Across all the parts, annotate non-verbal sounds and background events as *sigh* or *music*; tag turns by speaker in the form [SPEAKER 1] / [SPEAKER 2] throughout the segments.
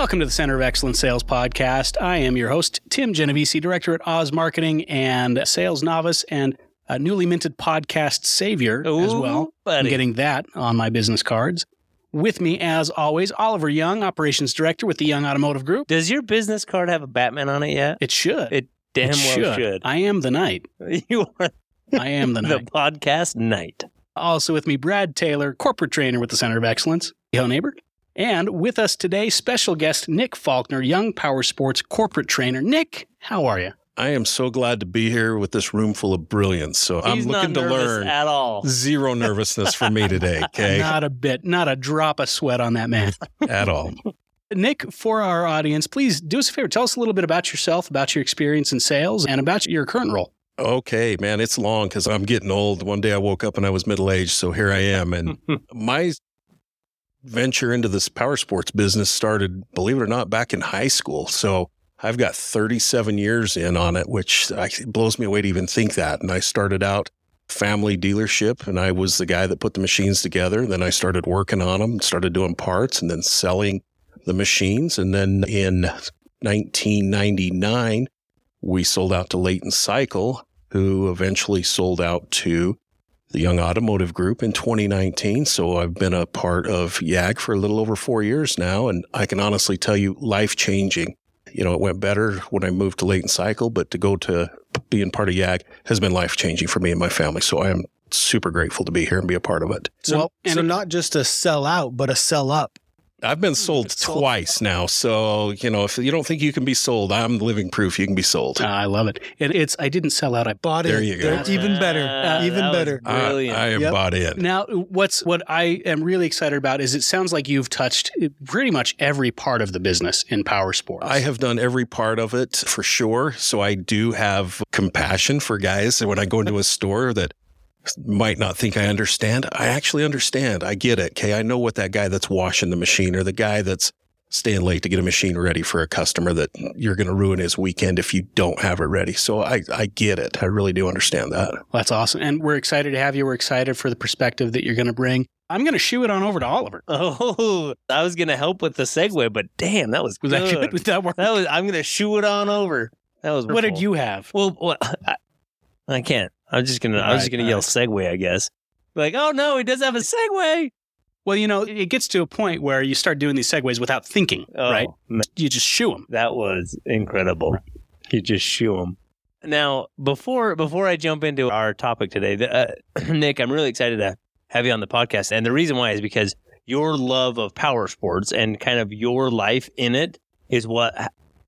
[SPEAKER 1] Welcome to the Center of Excellence Sales Podcast. I am your host, Tim Genovese, Director at Oz Marketing and Sales Novice and a newly minted podcast savior as
[SPEAKER 2] Ooh,
[SPEAKER 1] well. I'm getting that on my business cards. With me, as always, Oliver Young, Operations Director with the Young Automotive Group.
[SPEAKER 2] Does your business card have a Batman on it yet?
[SPEAKER 1] It should.
[SPEAKER 2] It damn
[SPEAKER 1] It
[SPEAKER 2] well should.
[SPEAKER 1] I am the knight. *laughs*
[SPEAKER 2] you are
[SPEAKER 1] I am the
[SPEAKER 2] night. *laughs*
[SPEAKER 1] the
[SPEAKER 2] podcast knight.
[SPEAKER 1] Also with me, Brad Taylor, corporate trainer with the Center of Excellence. Yo, neighbor. And with us today, special guest Nick Faulkner, Young Powersports corporate trainer. Nick, how are you?
[SPEAKER 3] I am so glad to be here with this room full of brilliance. So I'm looking
[SPEAKER 2] not
[SPEAKER 3] to learn.
[SPEAKER 2] at all.
[SPEAKER 3] Zero *laughs* nervousness for me today, okay?
[SPEAKER 1] Not a bit, not a drop of sweat on that man. *laughs*
[SPEAKER 3] At all.
[SPEAKER 1] Nick, for our audience, please do us a favor. Tell us a little bit about yourself, about your experience in sales, and about your current role.
[SPEAKER 3] Okay, man, it's long because I'm getting old. One day I woke up and I was middle aged, so here I am. And *laughs* my venture into this power sports business started, believe it or not, back in high school. So I've got 37 years in on it, which I, it blows me away to even think that. And I started out family dealership and I was the guy that put the machines together. Then I started working on them, started doing parts and then selling the machines. And then in 1999, we sold out to Leighton Cycle, who eventually sold out to the Young Automotive Group in 2019. So I've been a part of YAG for a little over four years now. And I can honestly tell you, life changing. You know, it went better when I moved to Leighton Cycle, but to go to being part of YAG has been life changing for me and my family. So I am super grateful to be here and be a part of it.
[SPEAKER 4] So,
[SPEAKER 1] Well, and
[SPEAKER 4] so not just a sell out, but a sell up.
[SPEAKER 3] I've been sold
[SPEAKER 1] Sold.
[SPEAKER 3] twice now. So, you know, if you don't think you can be sold, I'm living proof you can be sold.
[SPEAKER 1] Uh, I love it. it. It's I didn't sell out. I
[SPEAKER 4] Bought it.
[SPEAKER 3] There you go.
[SPEAKER 4] They're even better.
[SPEAKER 2] Ah,
[SPEAKER 4] even
[SPEAKER 2] that was
[SPEAKER 4] better.
[SPEAKER 3] I-
[SPEAKER 2] Brilliant.
[SPEAKER 3] I, am
[SPEAKER 4] Yep.
[SPEAKER 3] bought in.
[SPEAKER 1] Now, what's what I am really excited about is it sounds like you've touched pretty much every part of the business in power sports.
[SPEAKER 3] I have done every part of it for sure. So I do have compassion for guys. And when I go into a store that might not think I understand, I actually understand. I get it. Okay. I know what that guy that's washing the machine or the guy that's staying late to get a machine ready for a customer that you're going to ruin his weekend if you don't have it ready. So I, I get it. I really do understand that.
[SPEAKER 1] That's awesome, and we're excited to have you. We're excited for the perspective that you're going to bring. I'm going to shoe it on over to Oliver.
[SPEAKER 2] Oh, *laughs* I was gonna help with the segue, but damn, that was
[SPEAKER 1] Was that good? Was that work?
[SPEAKER 2] That was. I'm gonna shoe it on over. That was.
[SPEAKER 1] What did you have?
[SPEAKER 2] Well, what, *laughs* I, I can't. I'm just gonna. I was just gonna yell Segway, I guess. Like, oh no, he does have a Segway.
[SPEAKER 1] Well, you know, it gets to a point where you start doing these segues without thinking,
[SPEAKER 2] Oh,
[SPEAKER 1] right?
[SPEAKER 2] man,
[SPEAKER 1] You just shoe them.
[SPEAKER 2] that was incredible. You just shoo him. Now, before before I jump into our topic today, the, uh, *clears throat* Nick, I'm really excited to have you on the podcast, and the reason why is because your love of power sports and kind of your life in it is what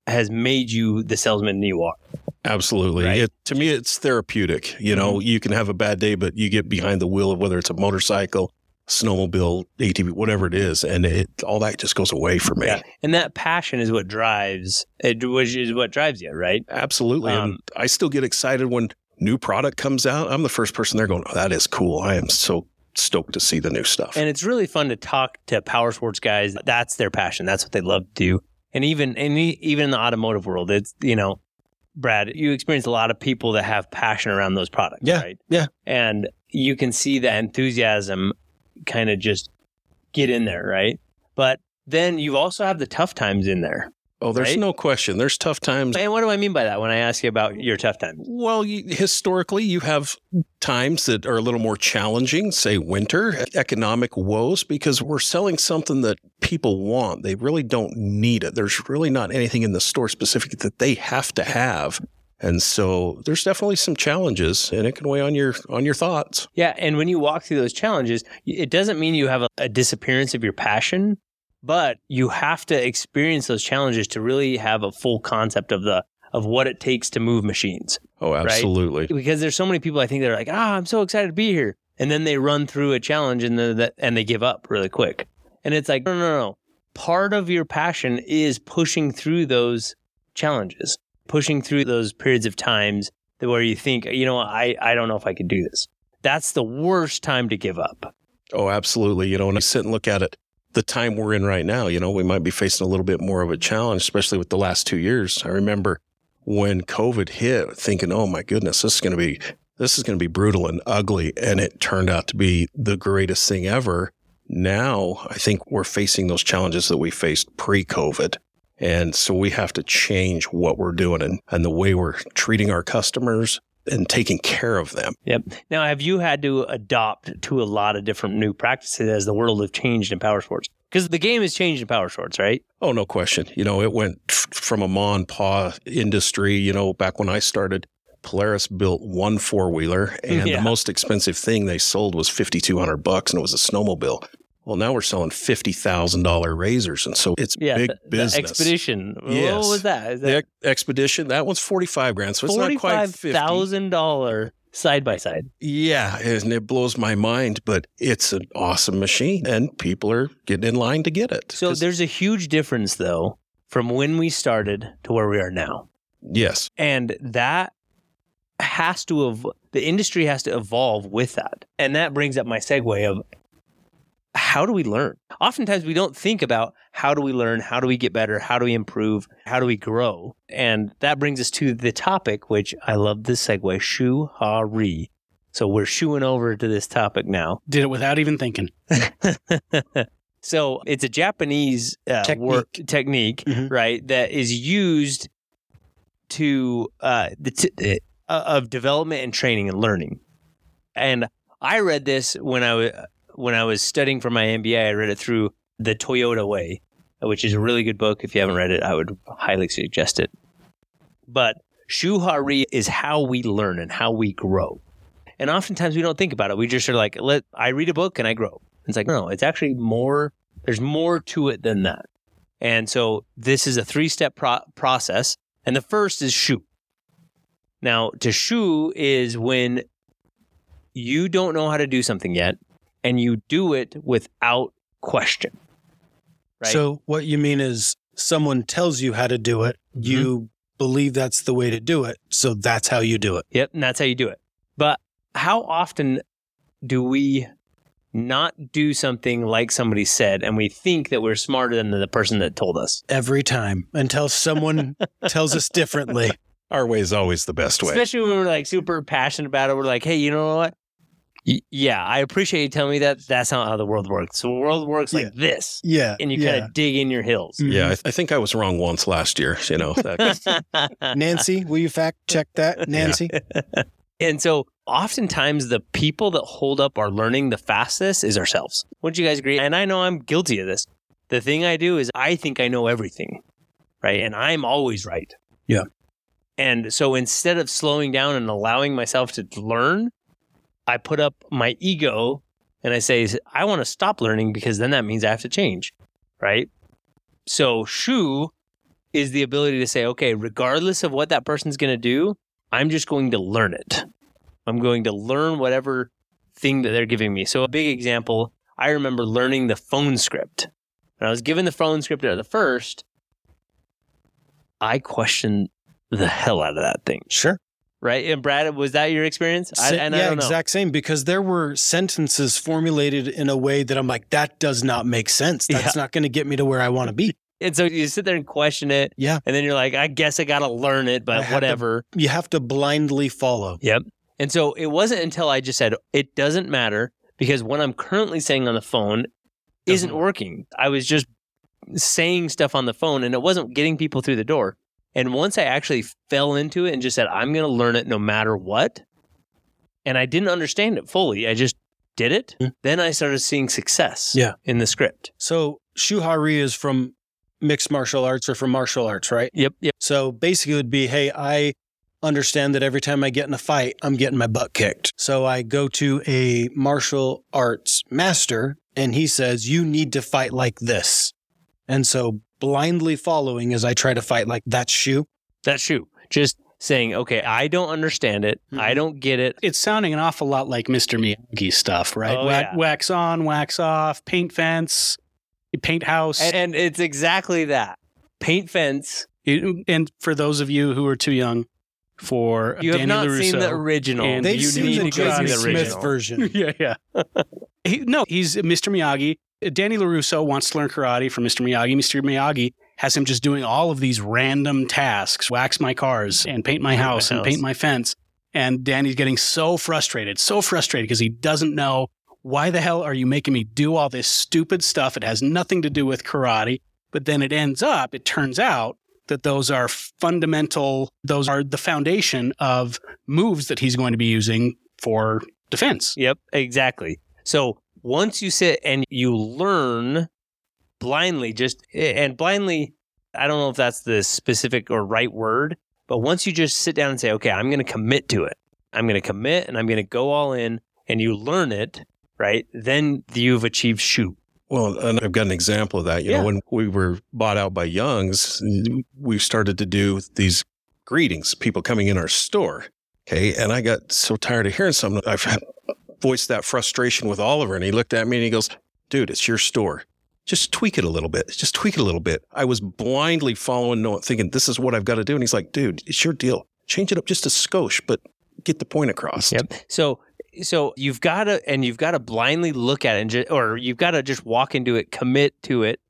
[SPEAKER 2] has made you the salesman you are.
[SPEAKER 3] Absolutely.
[SPEAKER 2] Right.
[SPEAKER 3] It, to me, it's therapeutic. You know, you can have a bad day, but you get behind the wheel of whether it's a motorcycle, snowmobile, ATV, whatever it is, and it all that just goes away for me.
[SPEAKER 2] Yeah. And that passion is what drives it, which is what drives you, right?
[SPEAKER 3] Absolutely.
[SPEAKER 2] Um,
[SPEAKER 3] and I still get excited when new product comes out. I'm the first person there going, oh, that is cool. I am so stoked to see the new stuff.
[SPEAKER 2] And it's really fun to talk to power sports guys. That's their passion. That's what they love to do. And even and even in the automotive world, it's you know, Brad, you experience a lot of people that have passion around those products,
[SPEAKER 4] Yeah,
[SPEAKER 2] right?
[SPEAKER 4] yeah.
[SPEAKER 2] And you can see the enthusiasm kind of just get in there, right? But then you also have the tough times in there.
[SPEAKER 3] Oh, there's
[SPEAKER 2] right?
[SPEAKER 3] no question. There's tough times.
[SPEAKER 2] And what do I mean by that when I ask you about your tough times?
[SPEAKER 3] Well, you, historically, you have times that are a little more challenging, say winter, economic woes, because we're selling something that people want. They really don't need it. There's really not anything in the store specific that they have to have. And so there's definitely some challenges and it can weigh on your on your thoughts.
[SPEAKER 2] Yeah, and when you walk through those challenges, it doesn't mean you have a, a disappearance of your passion, but you have to experience those challenges to really have a full concept of the of what it takes to move machines.
[SPEAKER 3] Oh, absolutely.
[SPEAKER 2] Because there's so many people I think that are like, "Ah, I'm so excited to be here," and then they run through a challenge and then that and they give up really quick. And it's like, no, no, no. Part of your passion is pushing through those challenges, pushing through those periods of times where you think, you know, I I don't know if I could do this. That's the worst time to give up.
[SPEAKER 3] Oh, absolutely. You know, and I sit and look at it, the time we're in right now, you know, we might be facing a little bit more of a challenge, especially with the last two years. I remember when COVID hit, thinking, oh my goodness, this is going to be, this is going to be brutal and ugly. And it turned out to be the greatest thing ever. Now, I think we're facing those challenges that we faced pre COVID. And so we have to change what we're doing and, and the way we're treating our customers and taking care of them.
[SPEAKER 2] Yep. Now, have you had to adopt to a lot of different new practices as the world have changed in power sports? Because the game has changed in power sports, right?
[SPEAKER 3] Oh, no question. You know, it went from a ma and pa industry. You know, back when I started, Polaris built one four wheeler, and *laughs*
[SPEAKER 2] Yeah.
[SPEAKER 3] the most expensive thing they sold was fifty two hundred bucks, and it was a snowmobile. Well, now we're selling fifty thousand dollar RZRs, and so it's
[SPEAKER 2] Yeah.
[SPEAKER 3] big
[SPEAKER 2] the, the
[SPEAKER 3] business.
[SPEAKER 2] Xpedition.
[SPEAKER 3] Yes.
[SPEAKER 2] What was that? Is
[SPEAKER 3] The
[SPEAKER 2] that
[SPEAKER 3] ex- Xpedition that one's forty five grand, so it's not quite fifty.
[SPEAKER 2] thousand dollar side by side?
[SPEAKER 3] Yeah, and it blows my mind, but it's an awesome machine, and people are getting in line to get it.
[SPEAKER 2] So there's a huge difference, though, from when we started to where we are now.
[SPEAKER 3] yes,
[SPEAKER 2] and that has to ev- the industry has to evolve with that and that brings up my segue of how do we learn oftentimes we don't think about how do we learn how do we get better how do we improve how do we grow and that brings us to the topic which i love this segue shu ha ri so we're shooing over to this topic now
[SPEAKER 1] Did it without even thinking. *laughs*
[SPEAKER 2] so it's a Japanese uh,
[SPEAKER 4] Technique.
[SPEAKER 2] work technique,
[SPEAKER 1] Mhm.
[SPEAKER 2] right? That is used to uh, the t- uh, of development and training and learning. And I read this when I was when I was studying for my MBA. I read it through the Toyota Way, which is a really good book. If you haven't read it, I would highly suggest it. But Shuhari is how we learn and how we grow. And oftentimes we don't think about it. We just are like, let I read a book and I grow. It's like, no, it's actually more, there's more to it than that. And so this is a three step pro- process. And the first is shu. Now, to shu is when you don't know how to do something yet and you do it without question. Right?
[SPEAKER 4] So what you mean is someone tells you how to do it,
[SPEAKER 2] Mm-hmm.
[SPEAKER 4] you believe that's the way to do it, so that's how you do it.
[SPEAKER 2] Yep, and that's how you do it. But how often do we not do something like somebody said and we think that we're smarter than the person that told us?
[SPEAKER 4] Every time until someone *laughs* tells us differently.
[SPEAKER 3] our way is always the best way.
[SPEAKER 2] Especially when we're like super passionate about it. We're like, hey, you know what? Y- yeah, I appreciate you telling me that. That's not how the world works. So the world works like
[SPEAKER 4] Yeah.
[SPEAKER 2] this.
[SPEAKER 4] Yeah.
[SPEAKER 2] And you
[SPEAKER 4] yeah.
[SPEAKER 2] kind of dig in your hills. Mm-hmm.
[SPEAKER 3] Yeah, I, th- I think I was wrong once last year. You know, *laughs*
[SPEAKER 4] Nancy, will you fact check that? Nancy? *laughs*
[SPEAKER 2] And so oftentimes the people that hold up our learning the fastest is ourselves. Wouldn't you guys agree? And I know I'm guilty of this. The thing I do is I think I know everything, right? And I'm always right.
[SPEAKER 4] Yeah.
[SPEAKER 2] And so instead of slowing down and allowing myself to learn, I put up my ego and I say, I want to stop learning because then that means I have to change, right? So shu is the ability to say, okay, regardless of what that person's going to do, I'm just going to learn it. I'm going to learn whatever thing that they're giving me. So, a big example, I remember learning the phone script. When I was given the phone script at the first, I questioned the hell out of that thing.
[SPEAKER 4] Sure.
[SPEAKER 2] Right? And Brad, was that your experience? I, and I
[SPEAKER 4] yeah,
[SPEAKER 2] don't know.
[SPEAKER 4] exact same. Because there were sentences formulated in a way that I'm like, that does not make sense. That's not going to get me to where I want to be.
[SPEAKER 2] And so you sit there and question it.
[SPEAKER 4] Yeah.
[SPEAKER 2] And then you're like, I guess I got to learn it,
[SPEAKER 4] I
[SPEAKER 2] but
[SPEAKER 4] have to-
[SPEAKER 2] whatever.
[SPEAKER 4] You have to blindly follow.
[SPEAKER 2] Yep. And so it wasn't until I just said, it doesn't matter because what I'm currently saying on the phone isn't working. I was just saying stuff on the phone and it wasn't getting people through the door. And once I actually fell into it and just said, I'm going to learn it no matter what, and I didn't understand it fully, I just did it,
[SPEAKER 4] Mm.
[SPEAKER 2] then I started seeing success
[SPEAKER 4] Yeah.
[SPEAKER 2] in the script.
[SPEAKER 4] So Shuhari is from mixed martial arts or from martial arts, right?
[SPEAKER 2] Yep. Yep.
[SPEAKER 4] So basically, it would be, hey, I understand that every time I get in a fight, I'm getting my butt kicked. So I go to a martial arts master, and he says, you need to fight like this. And so blindly following as I try to fight like that shu.
[SPEAKER 2] That shu. Just saying, okay, I don't understand it. I
[SPEAKER 4] Mhm.
[SPEAKER 2] don't get it.
[SPEAKER 1] It's sounding an awful lot like Mr. Miyagi stuff, right?
[SPEAKER 2] Oh,
[SPEAKER 1] Wax,
[SPEAKER 2] yeah.
[SPEAKER 1] wax on, wax off, paint fence, paint house.
[SPEAKER 2] And, and it's exactly that. Paint fence.
[SPEAKER 1] It- and for those of you who are too young for
[SPEAKER 2] You have not
[SPEAKER 1] LaRusso,
[SPEAKER 2] seen the original.
[SPEAKER 4] They've
[SPEAKER 2] you
[SPEAKER 4] seen
[SPEAKER 2] need
[SPEAKER 4] the
[SPEAKER 2] to go
[SPEAKER 4] Jason Smith
[SPEAKER 2] original.
[SPEAKER 4] version. *laughs*
[SPEAKER 1] yeah, yeah. *laughs* he, no, he's Mr. Miyagi. Danny LaRusso wants to learn karate from Mr. Miyagi. Mr. Miyagi has him just doing all of these random tasks wax my cars and paint my
[SPEAKER 2] Paint my
[SPEAKER 1] house and
[SPEAKER 2] house.
[SPEAKER 1] paint my fence. And Danny's getting so frustrated, so frustrated because he doesn't know why the hell are you making me do all this stupid stuff? It has nothing to do with karate. But then it ends up, it turns out that those are fundamental, those are the foundation of moves that he's going to be using for defense.
[SPEAKER 2] Yep, exactly. So once you sit and you learn blindly, just and blindly, I don't know if that's the specific or right word, but once you just sit down and say, okay, I'm going to commit to it, I'm going to commit and I'm going to go all in, and you learn it, right? Then you've achieved shoot.
[SPEAKER 3] Well, and I've got an example of that. You
[SPEAKER 2] Yeah.
[SPEAKER 3] know, when we were bought out by Young's, we started to do these greetings, people coming in our store. Okay. And I got so tired of hearing something. I've had- voiced that frustration with Oliver, and he looked at me and he goes, Dude, it's your store. Just tweak it a little bit. Just tweak it a little bit. I was blindly following, no, thinking, This is what I've got to do. And he's like, Dude, it's your deal. Change it up just a skosh, but get the point across.
[SPEAKER 2] Yep. So so you've got to and you've got to blindly look at it and just, or you've got to just walk into it, commit to it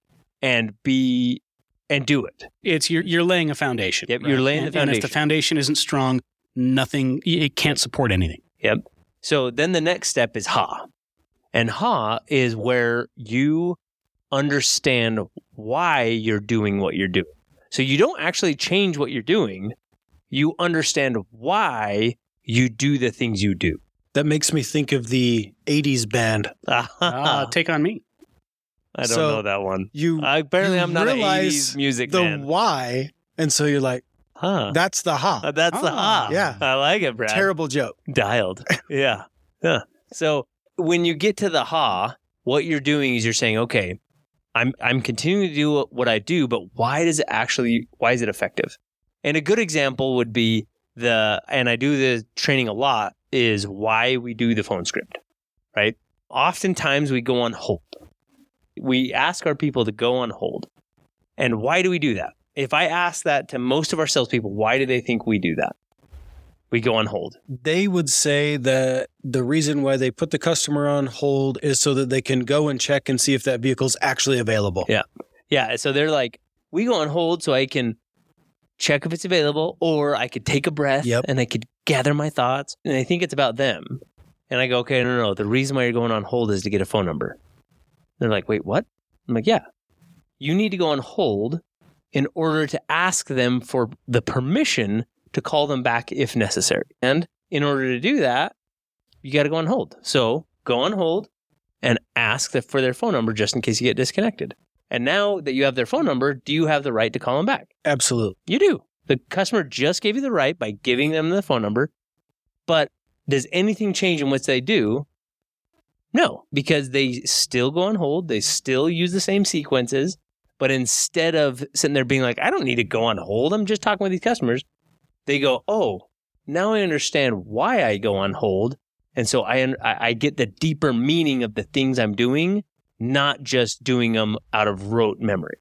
[SPEAKER 2] and be and do it.
[SPEAKER 1] It's you're, you're laying a foundation.
[SPEAKER 2] Yep, you're laying the
[SPEAKER 1] And- And if the
[SPEAKER 2] foundation.
[SPEAKER 1] foundation isn't strong, nothing, it can't support anything.
[SPEAKER 2] So then the next step is ha. And ha is where you understand why you're doing what you're doing. So you don't actually change what you're doing. You understand why you do the things you do.
[SPEAKER 4] That makes me think of the 80s band.
[SPEAKER 1] Uh, take on me.
[SPEAKER 2] I don't
[SPEAKER 4] so
[SPEAKER 2] know that one.
[SPEAKER 4] You
[SPEAKER 2] I, apparently,
[SPEAKER 4] you
[SPEAKER 2] I'm not an
[SPEAKER 4] realize
[SPEAKER 2] 80s music
[SPEAKER 4] the
[SPEAKER 2] man.
[SPEAKER 4] why, and so you're like,
[SPEAKER 2] Huh.
[SPEAKER 4] that's the ha.
[SPEAKER 2] Uh, That's the
[SPEAKER 1] Ah,
[SPEAKER 2] ha.
[SPEAKER 4] yeah.
[SPEAKER 2] I like it, Brad.
[SPEAKER 4] Terrible joke.
[SPEAKER 2] Dialed. *laughs* Yeah. Yeah. So when you get to the ha, what you're doing is you're saying, okay, I'm I'm continuing to do what I do, but why does it actually why is it effective? And a good example would be the and I do the training a lot is why we do the phone script. Right? Oftentimes we go on hold. We ask our people to go on hold. And why do we do that? If I ask that to most of our salespeople, why do they think we do that? We go on hold.
[SPEAKER 4] They would say that the reason why they put the customer on hold is so that they can go and check and see if that vehicle's actually available.
[SPEAKER 2] Yeah. Yeah. So they're like, we go on hold so I can check if it's available, or I could take a breath
[SPEAKER 4] Yep.
[SPEAKER 2] and I could gather my thoughts. And I think it's about them. And I go, okay, no, no, no. The reason why you're going on hold is to get a phone number. They're like, wait, what? I'm like, yeah. You need to go on hold in order to ask them for the permission to call them back if necessary. And in order to do that, you got to go on hold. So go on hold and ask for their phone number just in case you get disconnected. And now that you have their phone number, do you have the right to call them back?
[SPEAKER 4] Absolutely.
[SPEAKER 2] You do. The customer just gave you the right by giving them the phone number. But does anything change in what they do? No, because they still go on hold. They still use the same sequences. But instead of sitting there being like, I don't need to go on hold, I'm just talking with these customers, they go, Oh, now I understand why I go on hold. And so I, I I get the deeper meaning of the things I'm doing, not just doing them out of rote memory.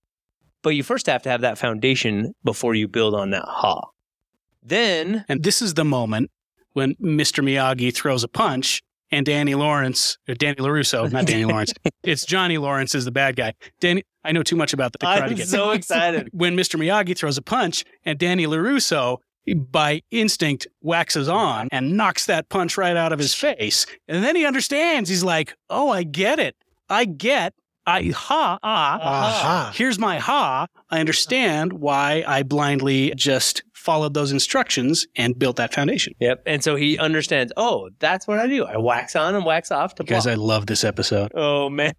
[SPEAKER 2] But you first have to have that foundation before you build on that ha. Then,
[SPEAKER 1] And this is the moment when Mr. Miyagi throws a punch and Danny Lawrence, or Danny LaRusso, not Danny *laughs* Lawrence, it's Johnny Lawrence is the bad guy. Danny, I know too much about the Karate
[SPEAKER 2] I'm
[SPEAKER 1] Kid.
[SPEAKER 2] so excited. *laughs*
[SPEAKER 1] when Mr. Miyagi throws a punch and Danny LaRusso, by instinct, waxes on and knocks that punch right out of his face. And then he understands. He's like, oh, I get it. I get. I ha ah.
[SPEAKER 4] Aha.
[SPEAKER 1] Here's my ha. I understand why I blindly just followed those instructions and built that foundation.
[SPEAKER 2] Yep. And so he understands, oh, that's what I do. I wax on and wax off to
[SPEAKER 1] Guys. I love this episode.
[SPEAKER 2] oh, man.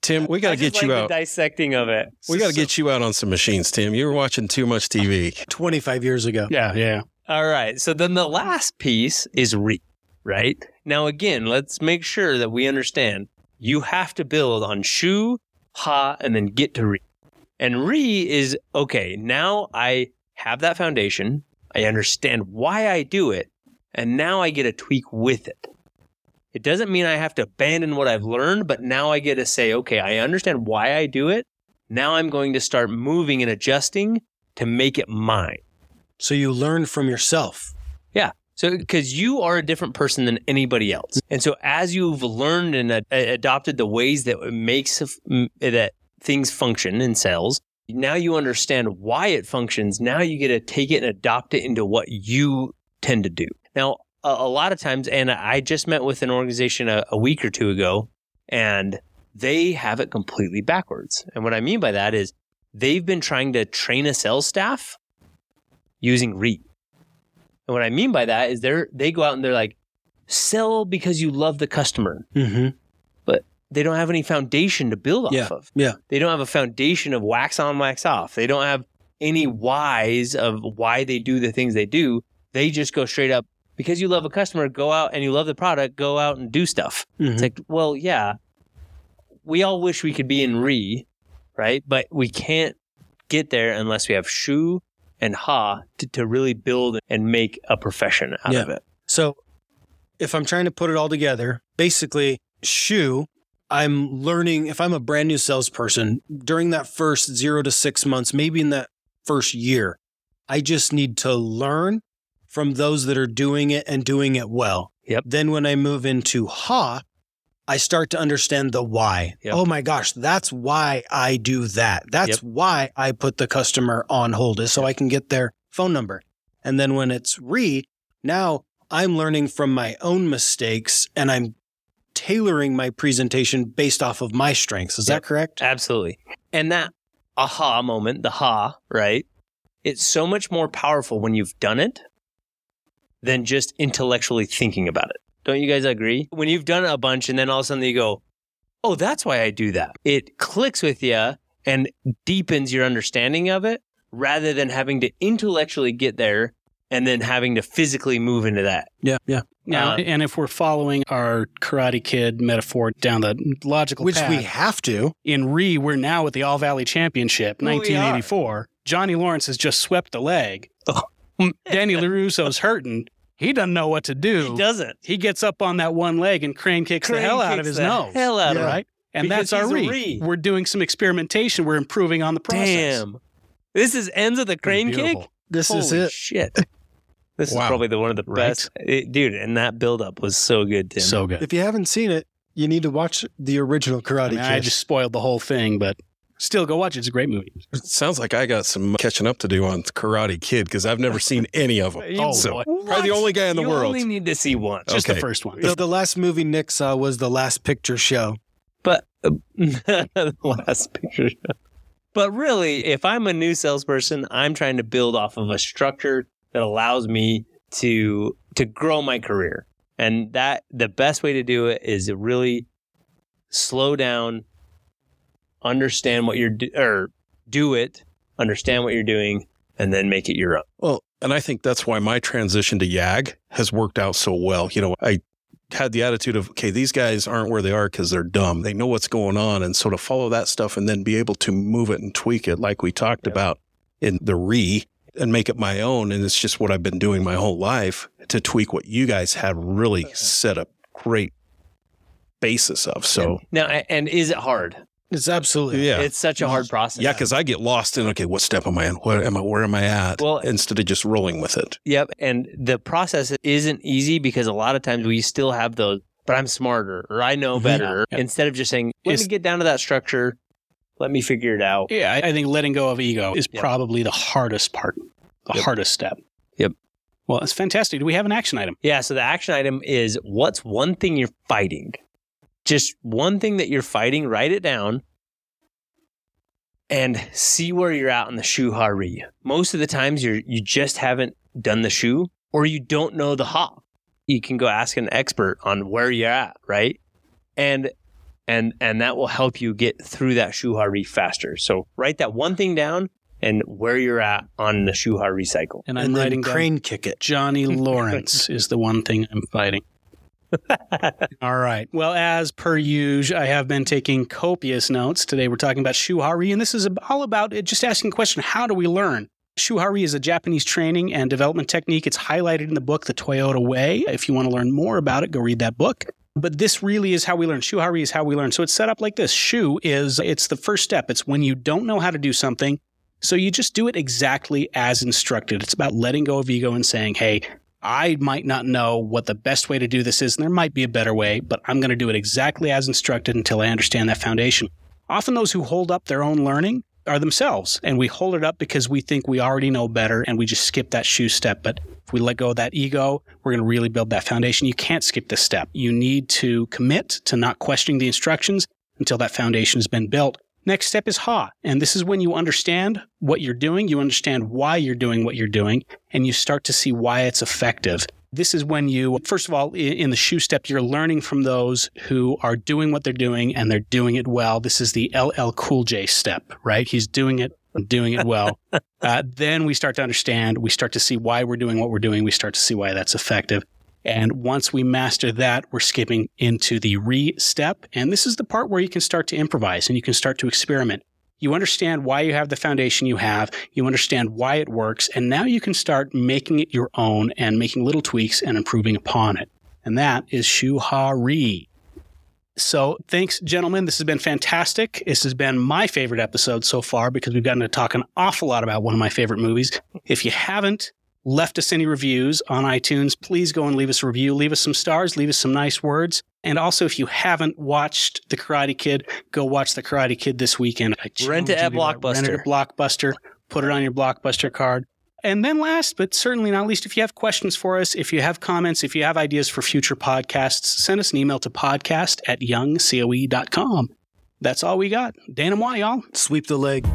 [SPEAKER 3] Tim, we got to
[SPEAKER 2] just
[SPEAKER 3] get you
[SPEAKER 2] like the
[SPEAKER 3] out.
[SPEAKER 2] dissecting of it.
[SPEAKER 3] We got to get you out on some machines, Tim. You were watching too much TV.
[SPEAKER 4] 25 years ago.
[SPEAKER 1] Yeah, yeah.
[SPEAKER 2] All right. So then the last piece is re, right? Now, again, let's make sure that we understand you have to build on shu, ha, and then get to re. And re is okay, now I have that foundation. I understand why I do it. And now I get to tweak with it. It doesn't mean I have to abandon what I've learned, but now I get to say, okay, I understand why I do it. Now I'm going to start moving and adjusting to make it mine.
[SPEAKER 4] So you learn from yourself. Yeah.
[SPEAKER 2] So, because you are a different person than anybody else, and so as you've learned and ad- adopted the ways that it makes m- that things function in cells, now you understand why it functions. Now you get to take it and adopt it into what you tend to do. Now, a, a lot of times, and I just met with an organization a, a week or two ago, and they have it completely backwards. And what I mean by that is they've been trying to train a sales staff using RE. And what I mean by that is they're they go out and they're like, sell because you love the customer.
[SPEAKER 4] Mm-hmm.
[SPEAKER 2] But they don't have any foundation to build off
[SPEAKER 4] Yeah,
[SPEAKER 2] of.
[SPEAKER 4] yeah.
[SPEAKER 2] They don't have a foundation of wax on, wax off. They don't have any whys of why they do the things they do. They just go straight up because you love a customer, go out and you love the product, go out and do stuff.
[SPEAKER 4] Mhm.
[SPEAKER 2] It's like, well, yeah, we all wish we could be in re, right? But we can't get there unless we have shu and ha to, to really build and make a profession out
[SPEAKER 4] Yeah.
[SPEAKER 2] of it.
[SPEAKER 4] So if I'm trying to put it all together, basically, shu, I'm learning if I'm a brand new salesperson during that first zero to six months, maybe in that first year, I just need to learn from those that are doing it and doing it well.
[SPEAKER 2] Yep.
[SPEAKER 4] Then when I move into ha, I start to understand the why.
[SPEAKER 2] Yep.
[SPEAKER 4] Oh my gosh, that's why I do that. That's
[SPEAKER 2] Yep.
[SPEAKER 4] why I put the customer on hold is so I can get their phone number. And then when it's re, now I'm learning from my own mistakes and I'm tailoring my presentation based off of my strengths. Is
[SPEAKER 2] Yep.
[SPEAKER 4] that correct?
[SPEAKER 2] Absolutely. And that aha moment, the ha, right? It's so much more powerful when you've done it than just intellectually thinking about it. Don't you guys agree? When you've done a bunch and then all of a sudden you go, oh, that's why I do that. It clicks with you and deepens your understanding of it rather than having to intellectually get there and then having to physically move into that.
[SPEAKER 4] Yeah, yeah.
[SPEAKER 1] Now,
[SPEAKER 2] Uh,
[SPEAKER 1] and if we're following our Karate Kid metaphor down the logical path,
[SPEAKER 4] Which
[SPEAKER 1] path,
[SPEAKER 4] we have to.
[SPEAKER 1] in Re, we're now at the All Valley Championship,
[SPEAKER 2] We are.
[SPEAKER 1] 1984. Johnny Lawrence has just swept the leg. Danny LaRusso's hurting. He doesn't know what to do.
[SPEAKER 2] He doesn't.
[SPEAKER 1] He gets up on that one leg and crane kicks the
[SPEAKER 2] Crane
[SPEAKER 1] hell out of his nose.
[SPEAKER 2] hell out of
[SPEAKER 4] Yeah.
[SPEAKER 2] it.
[SPEAKER 1] right? And
[SPEAKER 2] Because
[SPEAKER 1] that's our
[SPEAKER 2] he's a
[SPEAKER 1] re.
[SPEAKER 2] re.
[SPEAKER 1] We're doing some experimentation. We're improving on the process.
[SPEAKER 2] Damn. This is ends of the crane kick?
[SPEAKER 4] This
[SPEAKER 2] Holy
[SPEAKER 4] is it.
[SPEAKER 2] shit. *laughs* This is probably the one of the
[SPEAKER 1] Right?
[SPEAKER 2] best. It- dude, and that buildup was so good, Tim.
[SPEAKER 1] So good.
[SPEAKER 4] If you haven't seen it, you need to watch the original
[SPEAKER 1] I,
[SPEAKER 4] Karate
[SPEAKER 1] mean,
[SPEAKER 4] Kid.
[SPEAKER 1] I just spoiled the whole thing, but still go watch it. It's a great movie.
[SPEAKER 3] It sounds like I got some catching up to do on Karate Kid because I've never seen any of them. *laughs*
[SPEAKER 1] Oh,
[SPEAKER 3] so
[SPEAKER 1] boy.
[SPEAKER 3] probably the only guy in the world.
[SPEAKER 2] you
[SPEAKER 3] world.
[SPEAKER 2] only need to see one.
[SPEAKER 1] Just
[SPEAKER 3] Okay.
[SPEAKER 1] the first one.
[SPEAKER 4] the, the last movie Nick saw was the Last Picture Show.
[SPEAKER 2] But uh, *laughs* the last picture. show. But really, if I'm a new salesperson, I'm trying to build off of a structure that allows me to to grow my career. And that the best way to do it is to really slow down, understand what you're do, or do it, understand what you're doing, and then make it your own.
[SPEAKER 3] Well, and I think that's why my transition to YAG has worked out so well. You know, I had the attitude of, okay, these guys aren't where they are because they're dumb. They know what's going on. And so to follow that stuff and then be able to move it and tweak it like we talked
[SPEAKER 2] Yep.
[SPEAKER 3] about in the re and make it my own. And it's just what I've been doing my whole life to tweak what you guys have really set a great basis of. So
[SPEAKER 2] Now, and is it hard?
[SPEAKER 4] It's absolutely.
[SPEAKER 3] yeah.
[SPEAKER 2] It's such a hard process.
[SPEAKER 3] Yeah, because I get lost in okay, what step am I in? What am I? Where am I at?
[SPEAKER 2] Well-
[SPEAKER 3] instead of just rolling with it.
[SPEAKER 2] Yep. And the process isn't easy because a lot of times we still have those, but I'm smarter or I know better.
[SPEAKER 1] Yeah.
[SPEAKER 2] Instead of just saying, let
[SPEAKER 1] It's-
[SPEAKER 2] me get down to that structure. Let me figure it out.
[SPEAKER 1] Yeah, I, I think letting go of ego is
[SPEAKER 2] Yep.
[SPEAKER 1] probably the hardest part, the
[SPEAKER 2] Yep.
[SPEAKER 1] hardest step.
[SPEAKER 2] Yep.
[SPEAKER 1] Well, it's fantastic. Do we have an action item?
[SPEAKER 2] Yeah. So the action item is what's one thing you're fighting? Just one thing that you're fighting, write it down and see where you're at in the shu hari. Most of the times you're you just haven't done the shu or you don't know the ha. You can go ask an expert on where you're at, right? And and and that will help you get through that shu hari faster. So write that one thing down and where you're at on the shu hari cycle.
[SPEAKER 1] And I'm
[SPEAKER 4] And then
[SPEAKER 1] writing down
[SPEAKER 4] crane kick it.
[SPEAKER 1] Johnny *laughs* Lawrence is the one thing I'm fighting. All right. Well, as per usual, I have been taking copious notes. Today we're talking about Shuhari, and this is all about it, just asking the question how do we learn? Shuhari is a Japanese training and development technique. It's highlighted in the book, The Toyota Way. If you want to learn more about it, go read that book. But this really is how we learn. Shuhari is how we learn. So it's set up like this. Shu is it's the first step. It's when you don't know how to do something, so you just do it exactly as instructed. It's about letting go of ego and saying, "Hey, I might not know what the best way to do this is, and there might be a better way, but I'm going to do it exactly as instructed until I understand that foundation. Often those who hold up their own learning are themselves, and we hold it up because we think we already know better and we just skip that shu step. But If we let go of that ego, we're going to really build that foundation. You can't skip this step. You need to commit to not questioning the instructions until that foundation has been built. Next step is ha. And this is when you understand what you're doing, you understand why you're doing what you're doing, and you start to see why it's effective. This is when you, first of all, in the shu step, you're learning from those who are doing what they're doing and they're doing it well. This is the LL Cool J step, right? He's doing it, doing it well. *laughs* uh, then we start to understand, we start to see why we're doing what we're doing. We start to see why that's effective. And once we master that, we're skipping into the re step. And this is the part where you can start to improvise and you can start to experiment. You understand why you have the foundation you have. You understand why it works. And now you can start making it your own and making little tweaks and improving upon it. And that is Shu Ha Ri. So thanks, gentlemen. This has been fantastic. This has been my favorite episode so far because we've gotten to talk an awful lot about one of my favorite movies. If you haven't left us any reviews on iTunes, please go and leave us a review. Leave us some stars, leave us some nice words. And also, if you haven't watched The Karate Kid, go watch The Karate Kid this weekend.
[SPEAKER 2] Rent it at Blockbuster.
[SPEAKER 1] Rent it at Blockbuster. Put it on your Blockbuster card. And then last, but certainly not least, if you have questions for us, if you have comments, if you have ideas for future podcasts, send us an email to podcast at youngcoe.com. That's all we got. Dan and Y, y'all.
[SPEAKER 4] Sweep the leg.